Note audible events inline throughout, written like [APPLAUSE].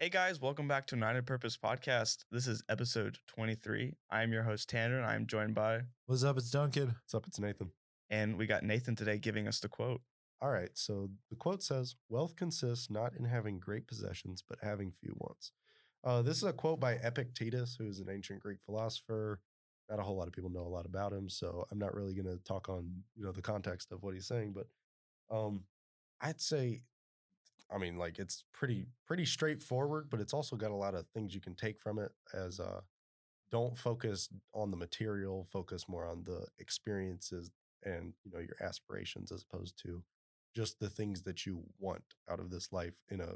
Hey guys, welcome back to United Purpose Podcast. This is episode 23. I am your host Tanner and I am joined by What's up? It's Duncan. What's up? It's Nathan. and we got Nathan today giving us the quote. All right. So the quote says, Wealth consists not in having great possessions, but having few wants. Uh, this is a quote by Epictetus, who is an ancient Greek philosopher. Not a whole lot of people know a lot about him, so I'm not really going to talk on you know the context of what he's saying, but um, I'd say, I mean, like it's pretty pretty straightforward, but it's also got a lot of things you can take from it. As uh, don't focus on the material, focus more on the experiences and you know your aspirations as opposed to just the things that you want out of this life in a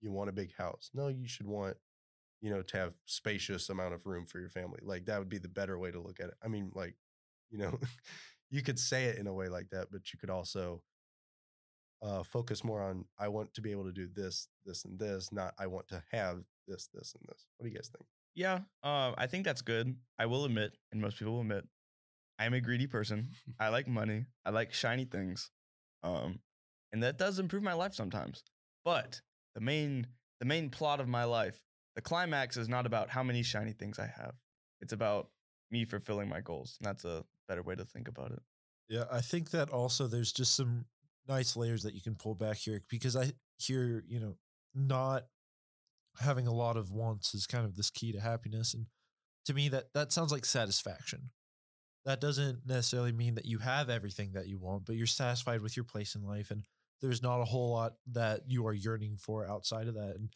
you want a big house no you should want you know to have spacious amount of room for your family like that would be the better way to look at it i mean like you know [LAUGHS] you could say it in a way like that but you could also uh focus more on i want to be able to do this this and this not i want to have this this and this what do you guys think Yeah, uh, I think that's good. I will admit, and most people will admit, I am a greedy person. [LAUGHS] I like money. I like shiny things, um, and that does improve my life sometimes. But the main the main plot of my life, the climax, is not about how many shiny things I have. It's about me fulfilling my goals, and that's a better way to think about it. Yeah, I think that also there's just some nice layers that you can pull back here because I hear, you know, not having a lot of wants is kind of this key to happiness. And to me, that that sounds like satisfaction. That doesn't necessarily mean that you have everything that you want, but you're satisfied with your place in life. And there's not a whole lot that you are yearning for outside of that. And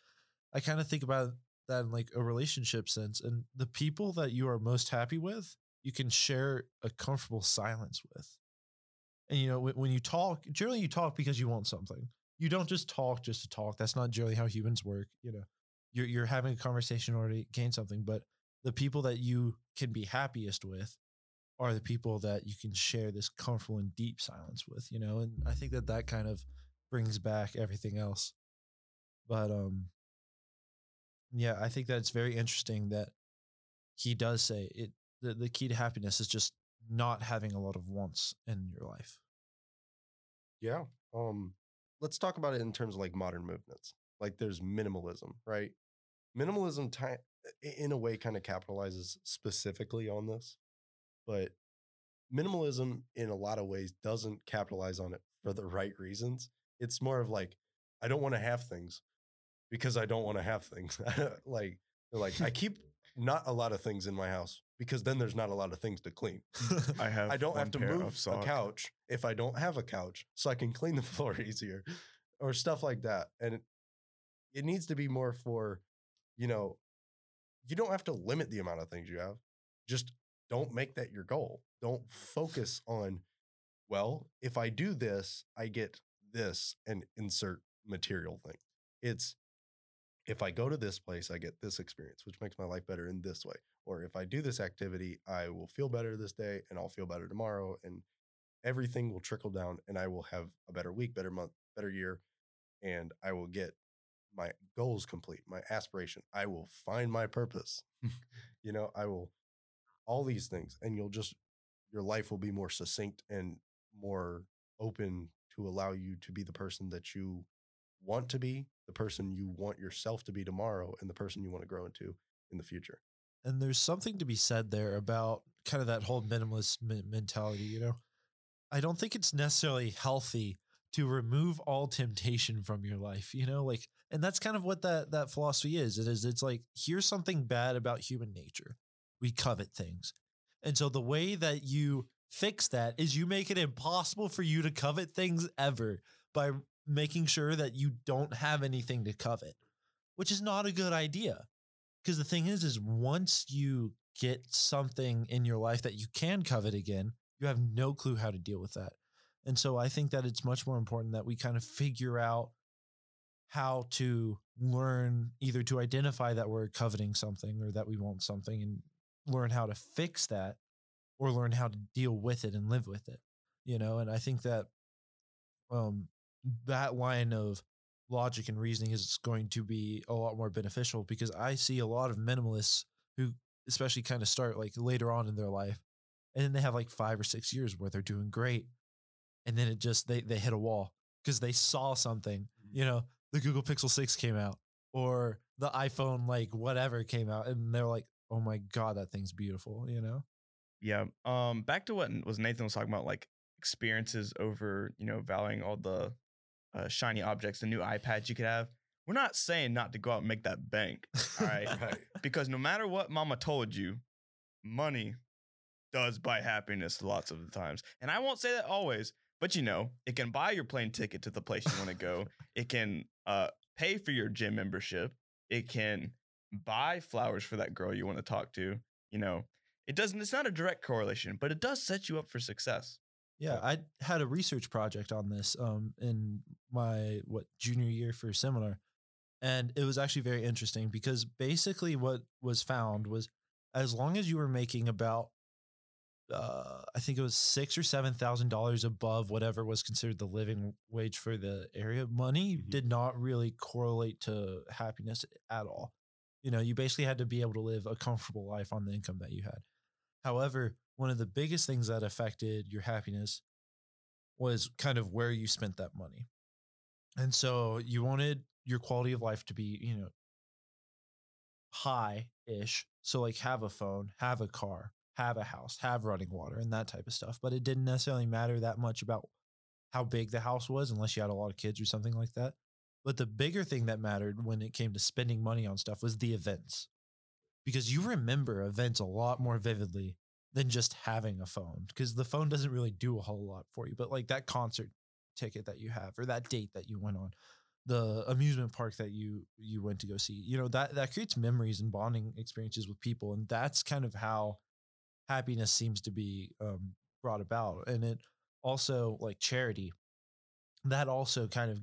I kind of think about that in like a relationship sense. And the people that you are most happy with, you can share a comfortable silence with. And you know, when, when you talk, generally you talk because you want something. You don't just talk just to talk. That's not generally how humans work. You know, you're you're having a conversation order to gain something. But the people that you can be happiest with are the people that you can share this comfortable and deep silence with. You know, and I think that that kind of brings back everything else. But um, yeah, I think that it's very interesting that he does say it. The, the key to happiness is just not having a lot of wants in your life. Yeah. Um, let's talk about it in terms of like modern movements. Like there's minimalism, right? Minimalism ti- in a way kind of capitalizes specifically on this, but minimalism in a lot of ways doesn't capitalize on it for the right reasons. It's more of like I don't want to have things because I don't want to have things. [LAUGHS] like like I [LAUGHS] keep not a lot of things in my house because then there's not a lot of things to clean. [LAUGHS] I have. I don't have to move a couch if I don't have a couch, so I can clean the [LAUGHS] floor easier, or stuff like that. And it, it needs to be more for, you know, you don't have to limit the amount of things you have. Just don't make that your goal. Don't focus on, well, if I do this, I get this and insert material thing. It's if I go to this place, I get this experience, which makes my life better in this way. Or if I do this activity, I will feel better this day and I'll feel better tomorrow. And everything will trickle down and I will have a better week, better month, better year. And I will get my goals complete, my aspiration. I will find my purpose. [LAUGHS] [LAUGHS] you know, I will, all these things. And you'll just, your life will be more succinct and more open to allow you to be the person that you want to be, the person you want yourself to be tomorrow, and the person you want to grow into in the future. and there's something to be said there about kind of that whole minimalist men- mentality you know? I don't think it's necessarily healthy to remove all temptation from your life you know? Like and that's kind of what that that philosophy is it is it's like here's something bad about human nature. We covet things. And so the way that you fix that is you make it impossible for you to covet things ever by making sure that you don't have anything to covet which is not a good idea. Because the thing is is once you get something in your life that you can covet again you have no clue how to deal with that. And so i think that it's much more important that we kind of figure out how to learn either to identify that we're coveting something or that we want something and learn how to fix that or learn how to deal with it and live with it you know? And i think that um that line of logic and reasoning is going to be a lot more beneficial because I see a lot of minimalists who especially kind of start like later on in their life and then they have like 5 or 6 years where they're doing great and then it just they they hit a wall because they saw something, you know, the Google Pixel 6 came out or the iPhone like whatever came out and they're like, "Oh my god, that thing's beautiful," you know? Yeah. Um, back to what was Nathan was talking about, like experiences over, you know, valuing all the uh, shiny objects, the new iPads you could have. We're not saying not to go out and make that bank, all right? [LAUGHS] Right. because no matter what mama told you, money does buy happiness lots of the times. And I won't say that always, but you know, it can buy your plane ticket to the place you want to go. [LAUGHS] It can uh, pay for your gym membership. It can buy flowers for that girl you want to talk to. You know, it doesn't, it's not a direct correlation, but it does set you up for success. Yeah, I had a research project on this um in my what junior year for seminar. And it was actually very interesting because basically what was found was as long as you were making about uh I think it was six or seven thousand dollars above whatever was considered the living wage for the area, money Mhm. did not really correlate to happiness at all. You know, you basically had to be able to live a comfortable life on the income that you had. However, one of the biggest things that affected your happiness was kind of where you spent that money. And so you wanted your quality of life to be, you know, high ish. So, like, have a phone, have a car, have a house, have running water, and that type of stuff. But it didn't necessarily matter that much about how big the house was, unless you had a lot of kids or something like that. But the bigger thing that mattered when it came to spending money on stuff was the events. Because you remember events a lot more vividly than just having a phone because the phone doesn't really do a whole lot for you. But like that concert ticket that you have or that date that you went on, the amusement park that you you went to go see, you know, that that creates memories and bonding experiences with people. And that's kind of how happiness seems to be um, brought about. And it also like charity, that also kind of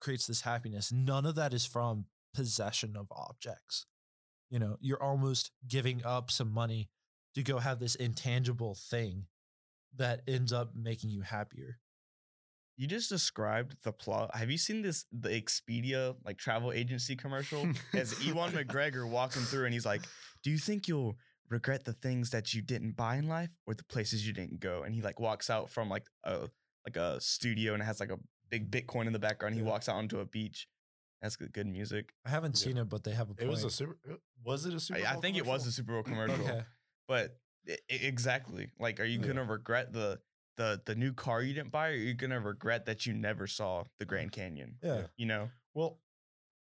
creates this happiness. None of that is from possession of objects. You know, you're almost giving up some money to go have this intangible thing that ends up making you happier. You just described the plot. Have you seen this the Expedia like travel agency commercial? As Ewan [LAUGHS] McGregor walking through and he's like, "Do you think you'll regret the things that you didn't buy in life or the places you didn't go?" And he like walks out from like a like a studio and it has like a big Bitcoin in the background. He Yeah. walks out onto a beach. That's good, good music. I haven't Yeah. seen it, but they have a point. It was a super. Was it a Super? I, I Bowl think it was a? Super Bowl [LAUGHS] commercial. okay. But i- exactly, like, are you Yeah. gonna regret the the the new car you didn't buy, or are you gonna regret that you never saw the Grand Canyon? Yeah. You know, Well,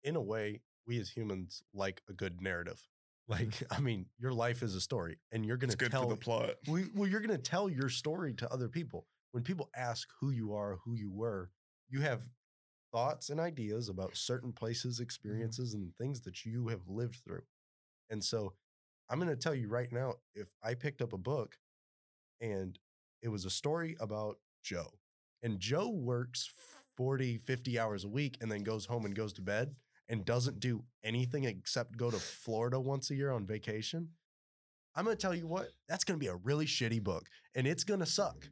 in a way, we as humans like a good narrative. [LAUGHS] Like, I mean, your life is a story, and you're gonna it's good tell. for the plot. we, well, you're gonna tell your story to other people. When people ask who you are, who you were, you have thoughts and ideas about certain places, mm-hmm. experiences, and things that you have lived through. And so, I'm gonna tell you right now, if I picked up a book, and it was a story about Joe, and Joe works 40, 50 hours a week, and then goes home and goes to bed and doesn't do anything except go to Florida once a year on vacation, I'm going to tell you what, that's going to be a really shitty book and it's going to suck.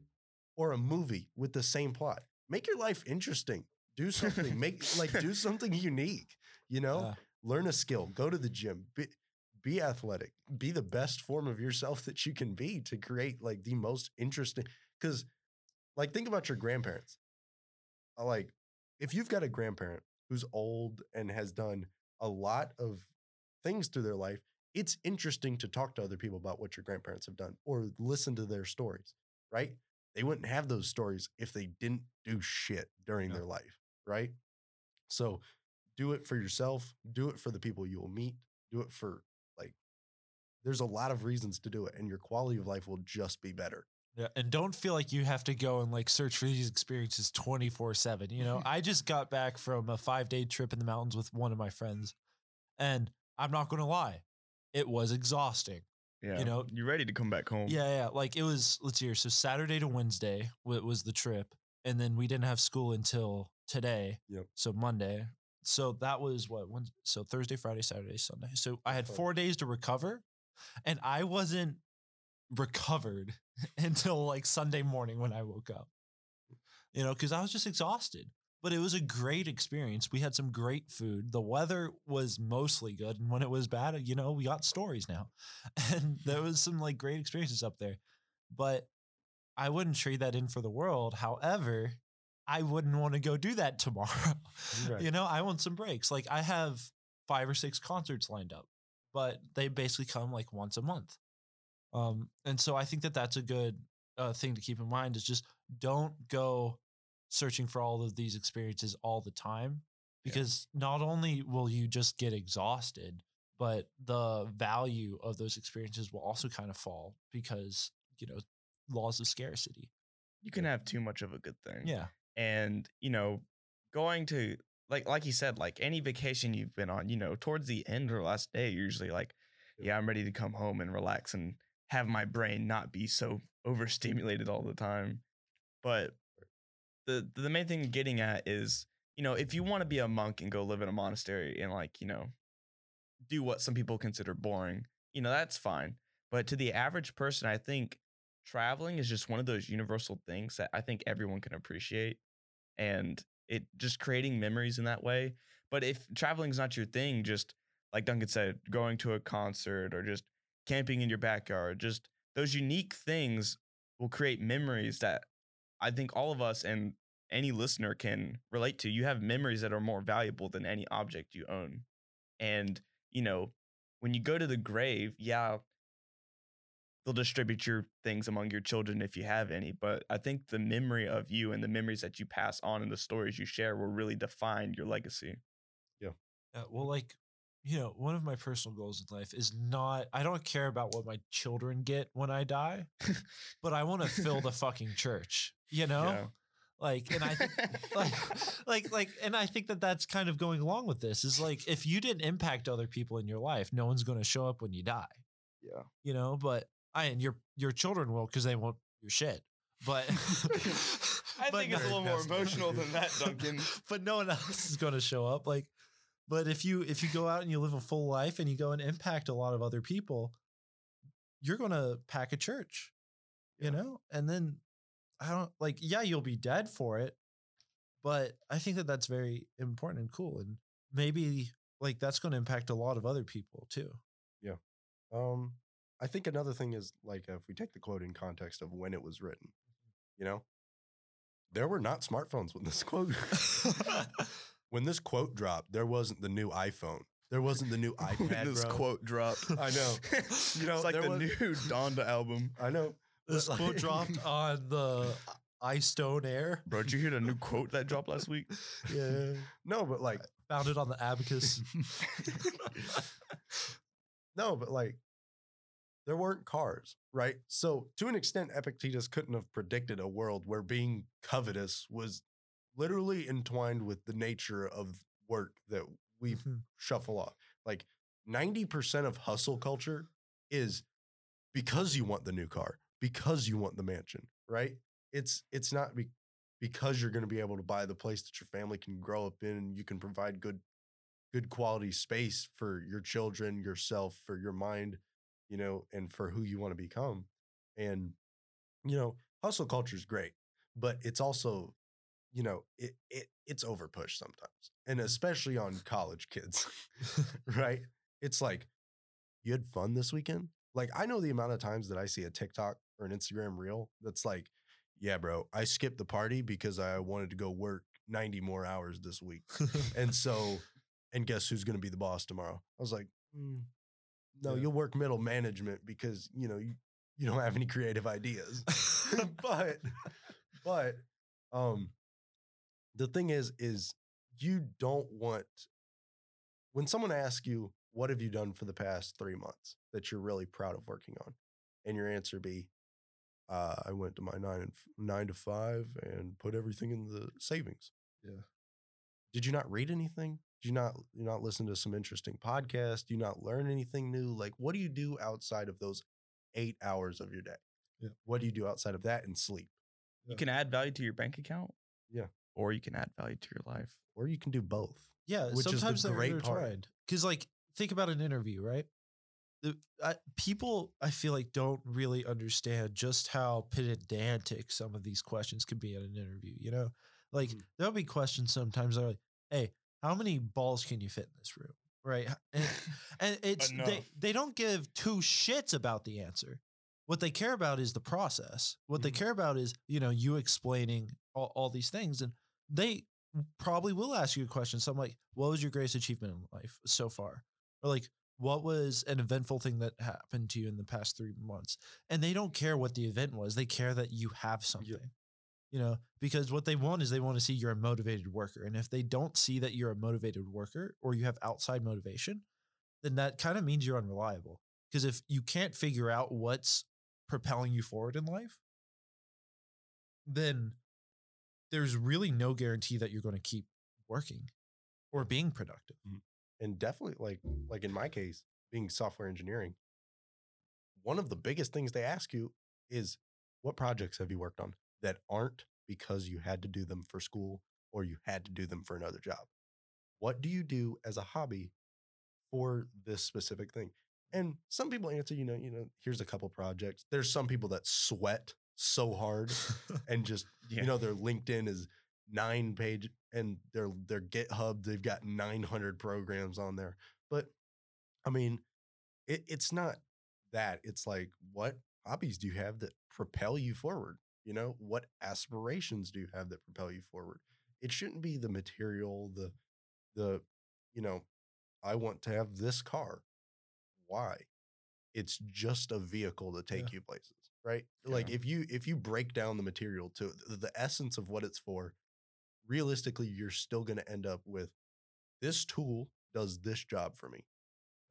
Or a movie with the same plot. Make your life interesting. Do something, make like [LAUGHS] do something unique, you know? Yeah. Learn a skill, go to the gym, be, be athletic, be the best form of yourself that you can be to create like the most interesting cuz like think about your grandparents. Uh, Like if you've got a grandparent who's old and has done a lot of things through their life, it's interesting to talk to other people about what your grandparents have done or listen to their stories, right? They wouldn't have those stories if they didn't do shit during Yeah. their life, right? So do it for yourself, do it for the people you will meet, do it for there's a lot of reasons to do it and your quality of life will just be better. Yeah, and don't feel like you have to go and like search for these experiences 24/7. You know, [LAUGHS] I just got back from a 5-day trip in the mountains with one of my friends. And I'm not going to lie, it was exhausting. Yeah, You know- you ready to come back home? Yeah, yeah, like it was let's see here. So Saturday to Wednesday wa- was the trip and then we didn't have school until today. Yep. So Monday. So that was what when so Thursday, Friday, Saturday, Sunday. So I had 4 days to recover and I wasn't recovered [LAUGHS] until like Sunday morning when I woke up. You know, cuz I was just exhausted. But it was a great experience. We had some great food. The weather was mostly good and when it was bad, you know, we got stories now. [LAUGHS] And there was some like great experiences up there. But I wouldn't trade that in for the world. However, I wouldn't want to go do that [LAUGHS] tomorrow. Right. You know, I want some breaks. Like I have five or six concerts lined up, but they basically come like once a month. Um, and so I think that that's a good uh, thing to keep in mind is just don't go searching for all of these experiences all the time Yeah. because not only will you just get exhausted, but the value of those experiences will also kind of fall because, you know, laws of scarcity. You can have too much of a good thing. Yeah. and you know going to like like you said like any vacation you've been on you know towards the end or last day you're usually like yeah i'm ready to come home and relax and have my brain not be so overstimulated all the time. But the the main thing getting at is you know if you want to be a monk and go live in a monastery and like you know do what some people consider boring you know that's fine. But to the average person i think traveling is just one of those universal things that i think everyone can appreciate. And it just creating memories in that way. But if traveling is not your thing, just like Duncan said, going to a concert or just camping in your backyard, just those unique things will create memories that I think all of us and any listener can relate to. You have memories that are more valuable than any object you own. And, you know, when you go to the grave, yeah, they'll distribute your things among your children if you have any. But I think the memory of you and the memories that you pass on and the stories you share will really define your legacy. Uh, well, like, you know, one of my personal goals in life is not, I don't care about what my children get when I die, [LAUGHS] but I want to fill the fucking church, you know? Yeah. Like, and I think, [LAUGHS] like, like, like, and I think that that's kind of going along with this is like, if you didn't impact other people in your life, no one's going to show up when you die, Yeah. you know? But I, and your, your children will because they won't your shit. But [LAUGHS] I [LAUGHS] but think it's a little more emotional than that, [LAUGHS] Duncan. but no one else is going to show up like but if you if you go out and you live a full life and you go and impact a lot of other people you're going to pack a church you know and then i don't like yeah you'll be dead for it but i think that that's very important and cool and maybe like that's going to impact a lot of other people too Yeah. Um, I think another thing is like if we take the quote in context of when it was written, mm-hmm. you know, there were not smartphones when this [LAUGHS] quote [LAUGHS] when this quote dropped. There wasn't the new iPhone. There wasn't the new [LAUGHS] when iPad. this bro. quote dropped. I know. you know, it's like the was- new Donda album. I know. this but, quote like- dropped on the iStone Air. Bro, did you hear the new quote that dropped last week? Yeah. No, but like Found it on the abacus. no, but like there weren't cars, right? So to an extent, Epictetus couldn't have predicted a world where being covetous was literally entwined with the nature of work that we Mhm. shuffle off. Like 90% of hustle culture is because you want the new car, because you want the mansion, right? It's it's not be, because you're going to be able to buy the place that your family can grow up in and you can provide good good quality space for your children, yourself, for your mind, you know, and for who you want to become. And you know, hustle culture is great, but it's also you know, it, it it's overpushed sometimes. And especially on college kids. [LAUGHS] [LAUGHS] right? It's like you had fun this weekend? Like I know the amount of times that I see a TikTok or an Instagram reel that's like, yeah, bro, I skipped the party because I wanted to go work 90 more hours this week. And [LAUGHS] so, and guess who's going to be the boss tomorrow? I was like, "Mm, no, Yeah. you'll work middle management because, you know, you, you don't have any creative ideas. [LAUGHS] [LAUGHS] but, but, um, the thing is, is you don't want, when someone asks you, what have you done for the past three months that you're really proud of working on? And your answer be, uh, I went to my nine and f- nine to five and put everything in the savings. Yeah. Did you not read anything? Did you not you not listen to some interesting podcast? Do you not learn anything new? Like, what do you do outside of those eight hours of your day? Yeah. What do you do outside of that and sleep? You can add value to your bank account. Yeah. Or you can add value to your life. Or you can do both. Yeah, Which is the sometimes they're great part. Because, like, think about an interview, right? The, I, people, I feel like, don't really understand just how pedantic some of these questions can be in an interview. You know, like Mhm. there'll be questions sometimes that are like, "Hey, how many balls can you fit in this room?" Right? And, [LAUGHS] and it's they, Enough. they don't give two shits about the answer. What they care about is the process. What they Mhm. care about is you know you explaining all, all these things, and they probably will ask you a question. So I'm like, what was your greatest achievement in life so far? Or like, what was an eventful thing that happened to you in the past three months? And they don't care what the event was. They care that you have something. You know, because what they want is they want to see you're a motivated worker. And if they don't see that you're a motivated worker or you have outside motivation, then that kind of means you're unreliable. Because if you can't figure out what's propelling you forward in life, then there's really no guarantee that you're going to keep working or being productive. Mm-hmm. and definitely like like in my case being software engineering one of the biggest things they ask you is what projects have you worked on that aren't because you had to do them for school or you had to do them for another job. What do you do as a hobby for this specific thing? And some people answer you know you know here's a couple projects. There's some people that sweat so hard [LAUGHS] and just Yeah. you know their linkedin is nine page and their their github they've got 900 programs on there. But i mean it, it's not that. It's like what hobbies do you have that propel you forward you know what aspirations do you have that propel you forward? It shouldn't be the material the the you know i want to have this car. Why? It's just a vehicle to take Yeah. you places right? Like if you if you break down the material to the, the essence of what it's for realistically you're still going to end up with this tool does this job for me.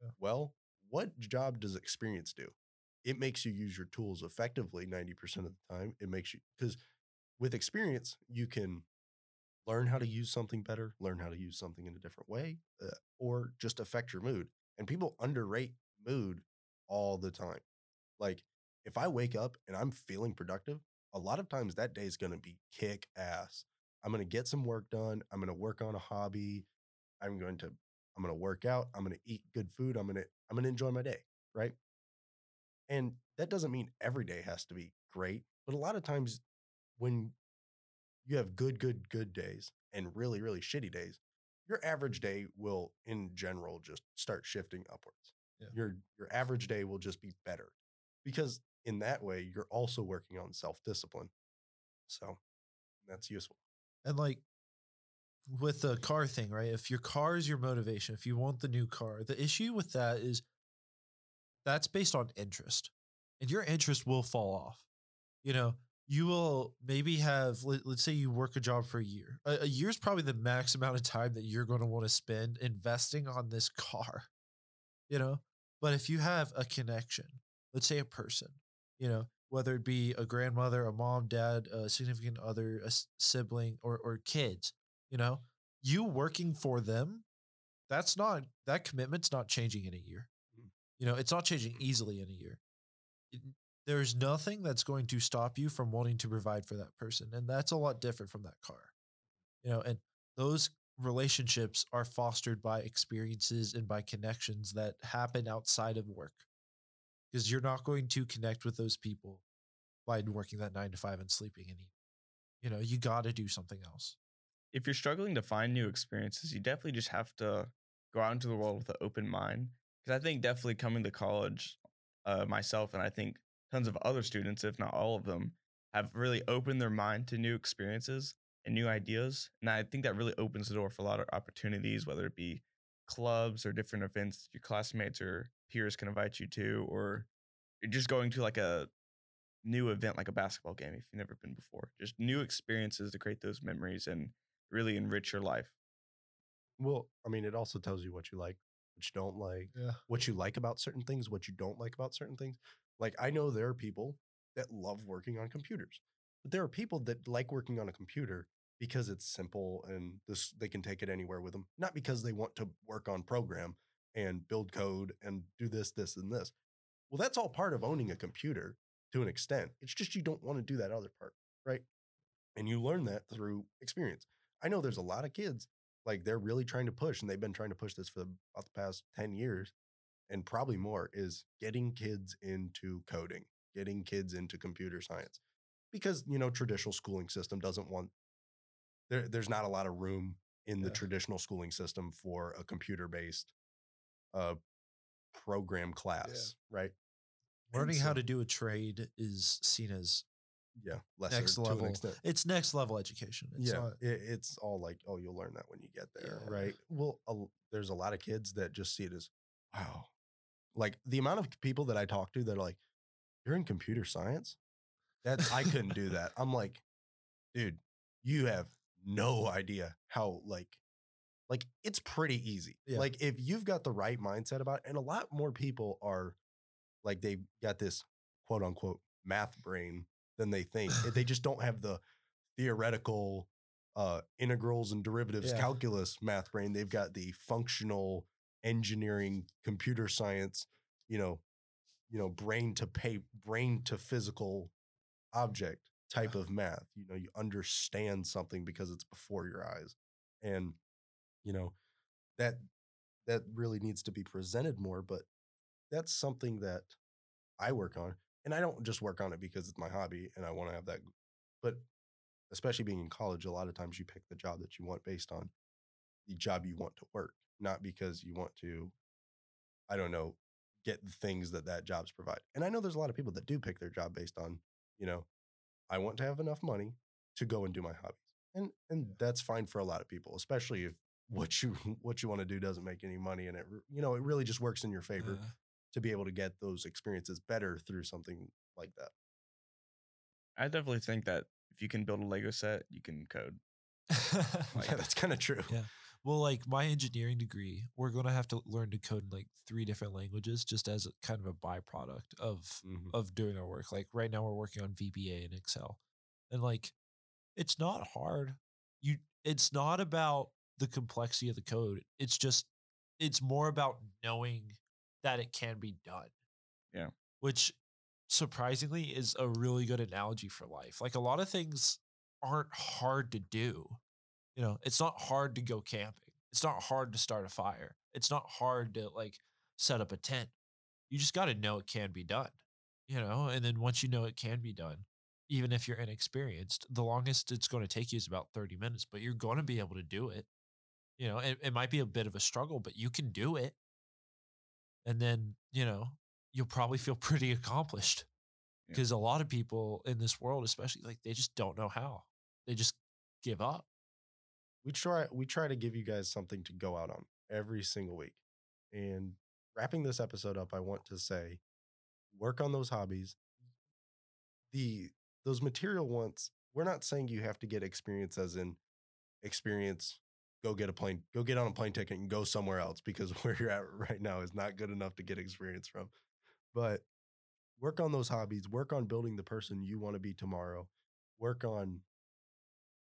Yeah. well what job does experience do it makes you use your tools effectively 90% of the time. It makes you because with experience you can learn how to use something better learn how to use something in a different way uh, or just affect your mood and people underrate mood all the time. Like if i wake up and i'm feeling productive a lot of times that day is going to be kick ass. I'm going to get some work done i'm going to work on a hobby i'm going to i'm going to work out i'm going to eat good food i'm going to i'm going to enjoy my day right and that doesn't mean every day has to be great but a lot of times when you have good good good days and really really shitty days your average mm-hmm. day will in general just start shifting upwards Yeah. your your average day will just be better because in that way you're also working on self-discipline so that's useful And like with the car thing, right? If your car is your motivation, if you want the new car, the issue with that is that's based on interest. And your interest will fall off. You know, you will maybe have, let, us say you work a job for a year. A, a year is probably the max amount of time that you're going to want to spend investing on this car, [LAUGHS] you know? But if you have a connection, let's say a person, you know, whether it be a grandmother, a mom, dad, a significant other, a sibling, or or kids, you know, you working for them, that's not that commitment's not changing in a year. You know, it's not changing easily in a year. It- there's nothing that's going to stop you from wanting to provide for that person, and that's a lot different from that car. You know, and those relationships are fostered by experiences and by connections that happen outside of work because you're not going to connect with those people by working that nine to five and sleeping and eating. You know, you got to do something else. if you're struggling to find new experiences, you definitely just have to go out into the world with an open mind. Because I think definitely coming to college, uh, myself and I think tons of other students, if not all of them, have really opened their mind to new experiences and new ideas. And I think that really opens the door for a lot of opportunities, whether it be clubs or different events your classmates or peers can invite you to, or you're just going to like a new event like a basketball game if you've never been before. Just new experiences to create those memories and really enrich your life. well i mean it also tells you what you like what you don't like Yeah. what you like about certain things, what you don't like about certain things. Like I know there are people that love working on computers, but there are people that like working on a computer because it's simple and this they can take it anywhere with them, not because they want to work on program and build code and do this, this, and this. Well, that's all part of owning a computer to an extent. It's just you don't want to do that other part, right? And you learn that through experience. I know there's a lot of kids like they're really trying to push and they've been trying to push this for the, about the past 10 years and probably more is getting kids into coding getting kids into computer science because you know traditional schooling system doesn't want there, there's not a lot of room in the Yeah. traditional schooling system for a computer based uh program class right? And Learning how to do a trade is seen as yeah, lesser Next to level. an extent. It's next level education. It's yeah, not, it, it's all like, oh, you'll learn that when you get there, Yeah. right? Well, there's a lot of kids that just see it as, wow, like the amount of people that I talk to that are like, you're in computer science. That I couldn't do that. I'm like, dude, you have no idea how like, like it's pretty easy. Yeah. Like if you've got the right mindset about, it, and a lot more people are, like they got this quote unquote math brain than they think. they just don't have the theoretical uh, integrals and derivatives Yeah. calculus math brain. They've got the functional engineering, computer science, you know, you know, brain to pay, brain to physical object type of math. You know, you understand something because it's before your eyes, and you know that that really needs to be presented more. But that's something that I work on, and I don't just work on it because it's my hobby and I want to have that. But especially being in college, a lot of times you pick the job that you want based on the job you want to work, not because you want to, I don't know, get the things that that jobs provide. And I know there's a lot of people that do pick their job based on, you know, I want to have enough money to go and do my hobbies. And and that's fine for a lot of people, especially if what you [LAUGHS] what you want to do doesn't make any money and it you know, it really just works in your favor uh, to be able to get those experiences better through something like that. I definitely think that if you can build a Lego set, you can code. [LAUGHS] Like- yeah, that's kind of true. Yeah. Well, like my engineering degree, we're going to have to learn to code in like three different languages just as a kind of a byproduct of Mhm. of doing our work. Like right now we're working on VBA and Excel. And like it's not hard. You it's not about the complexity of the code. It's just it's more about knowing that it can be done. Yeah. Which surprisingly is a really good analogy for life. Like a lot of things aren't hard to do. You know, it's not hard to go camping. It's not hard to start a fire. It's not hard to like set up a tent. You just got to know it can be done, you know? And then once you know it can be done, even if you're inexperienced, the longest it's going to take you is about 30 minutes, but you're going to be able to do it. You know, it, it might be a bit of a struggle, but you can do it. And then, you know, you'll probably feel [LAUGHS] pretty accomplished Yeah. because a lot of people in this world, especially, like they just don't know how. They just give up. we try we try to give you guys something to go out on every single week. And wrapping this episode up, I want to say work on those hobbies. The those material ones, we're not saying you have to get experience as in experience go get a plane go get on a plane ticket and go somewhere else because [LAUGHS] where you're at right now is not good enough to get experience from. But work on those hobbies, work on building the person you want to be tomorrow. Work on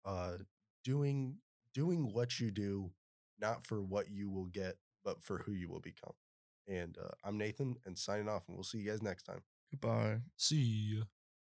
uh doing doing what you do not for what you will get but for who you will become and uh, i'm nathan and signing off and we'll see you guys next time Goodbye. See ya.